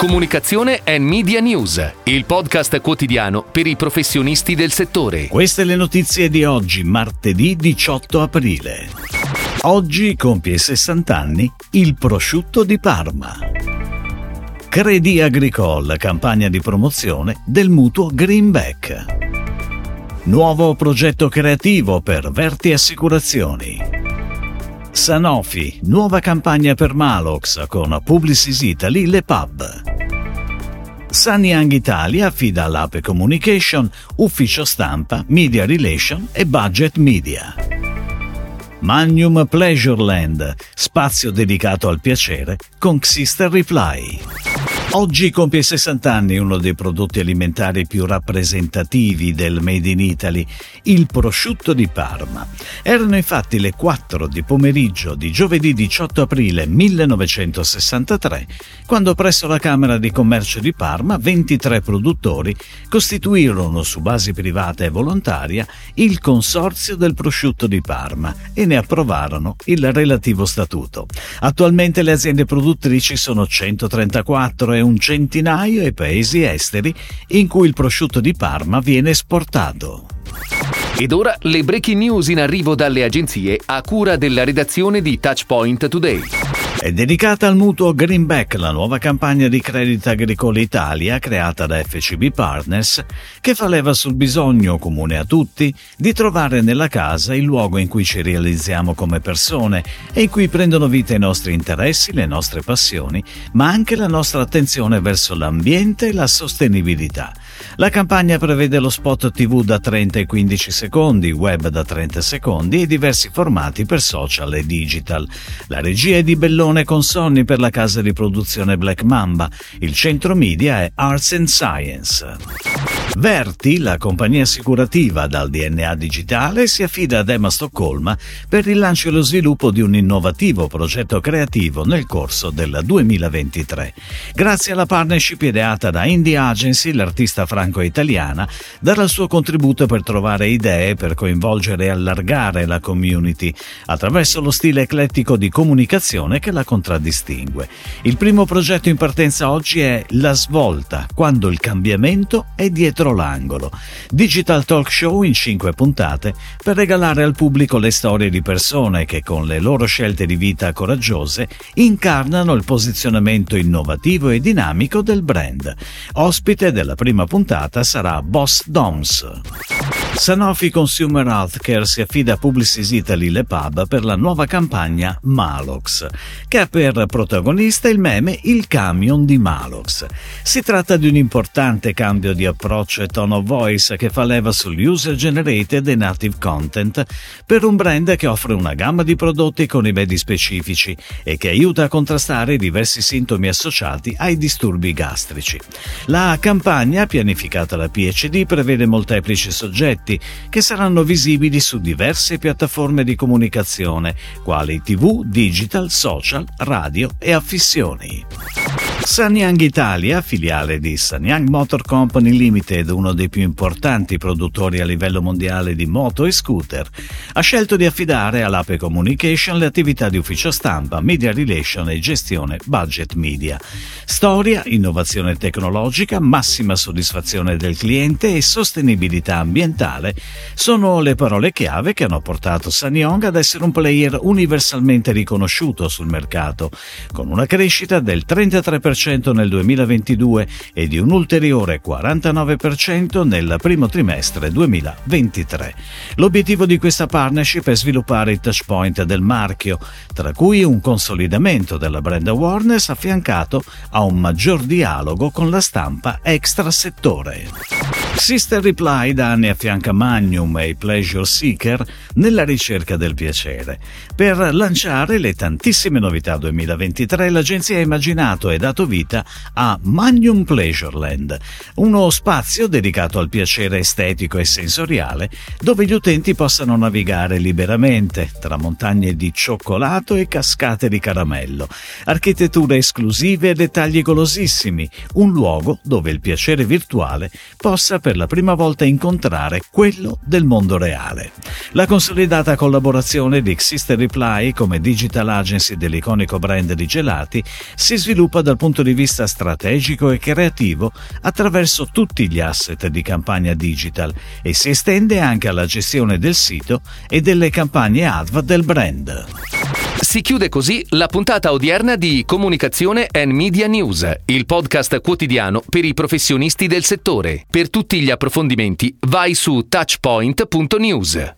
Comunicazione e Media News, il podcast quotidiano per i professionisti del settore. Queste le notizie di oggi, martedì 18 aprile. Oggi compie 60 anni il prosciutto di Parma. Credi Agricole, campagna di promozione del mutuo Greenback. Nuovo progetto creativo per Verti Assicurazioni. Sanofi, nuova campagna per Malox con Publicis Italy Le Pub. Sanyang Italia affida all'Ape Communication, ufficio stampa, media relation e budget media. Magnum Pleasureland, spazio dedicato al piacere con Xister Reply. Oggi compie 60 anni uno dei prodotti alimentari più rappresentativi del Made in Italy, il prosciutto di Parma. Erano infatti le 4 di pomeriggio di giovedì 18 aprile 1963, quando presso la Camera di Commercio di Parma 23 produttori costituirono su base privata e volontaria il Consorzio del prosciutto di Parma e ne approvarono il relativo statuto. Attualmente le aziende produttrici sono 134 e un centinaio i paesi esteri in cui il prosciutto di Parma viene esportato. Ed ora le breaking news in arrivo dalle agenzie a cura della redazione di Touchpoint Today. È dedicata al mutuo Greenback, la nuova campagna di Credit Agricole Italia creata da FCB Partners, che fa leva sul bisogno comune a tutti di trovare nella casa il luogo in cui ci realizziamo come persone e in cui prendono vita i nostri interessi, le nostre passioni, ma anche la nostra attenzione verso l'ambiente e la sostenibilità. La campagna prevede lo spot TV da 30 e 15 secondi, web da 30 secondi e diversi formati per social e digital. La regia è di Bellone Leone Consonni per la casa di produzione Black Mamba. Il centro media è Arts and Science. Verti, la compagnia assicurativa dal DNA digitale, si affida ad Emma Stoccolma per il lancio e lo sviluppo di un innovativo progetto creativo nel corso del 2023. Grazie alla partnership ideata da Indie Agency, l'artista franco-italiana darà il suo contributo per trovare idee per coinvolgere e allargare la community attraverso lo stile eclettico di comunicazione che la contraddistingue. Il primo progetto in partenza oggi è La Svolta, quando il cambiamento è dietro dietro l'angolo. Digital talk show in cinque puntate per regalare al pubblico le storie di persone che con le loro scelte di vita coraggiose incarnano il posizionamento innovativo e dinamico del brand. Ospite della prima puntata sarà Boss Doms. Sanofi Consumer Healthcare si affida a Publicis Italy Le Pub per la nuova campagna Malox, che ha per protagonista il meme Il camion di Malox. Si tratta di un importante cambio di approccio e tone of voice che fa leva sull'user generated e native content per un brand che offre una gamma di prodotti con rimedi specifici e che aiuta a contrastare i diversi sintomi associati ai disturbi gastrici. La campagna, pianificata da PhD, prevede molteplici soggetti progetti che saranno visibili su diverse piattaforme di comunicazione, quali TV, digital, social, radio e affissioni. Sanyang Italia, filiale di Sanyang Motor Company Limited, uno dei più importanti produttori a livello mondiale di moto e scooter, ha scelto di affidare all'Ape Communication le attività di ufficio stampa, media relation e gestione budget media. Storia, innovazione tecnologica, massima soddisfazione del cliente e sostenibilità ambientale sono le parole chiave che hanno portato Sanyong ad essere un player universalmente riconosciuto sul mercato, con una crescita del 33% 20% nel 2022 e di un ulteriore 49% nel primo trimestre 2023. L'obiettivo di questa partnership è sviluppare i touchpoint del marchio, tra cui un consolidamento della brand awareness affiancato a un maggior dialogo con la stampa extrasettore. Sister Reply da anni affianca Magnum e i Pleasure Seeker nella ricerca del piacere. Per lanciare le tantissime novità 2023 l'agenzia ha immaginato e dato vita a Magnum Pleasureland, uno spazio dedicato al piacere estetico e sensoriale dove gli utenti possano navigare liberamente tra montagne di cioccolato e cascate di caramello, architetture esclusive e dettagli golosissimi, un luogo dove il piacere virtuale possa per la prima volta incontrare quello del mondo reale. La consolidata collaborazione di Sister Reply come digital agency dell'iconico brand di gelati si sviluppa dal punto punto di vista strategico e creativo attraverso tutti gli asset di campagna digital e si estende anche alla gestione del sito e delle campagne ADV del brand. Si chiude così la puntata odierna di Comunicazione and Media News, il podcast quotidiano per i professionisti del settore. Per tutti gli approfondimenti vai su touchpoint.news.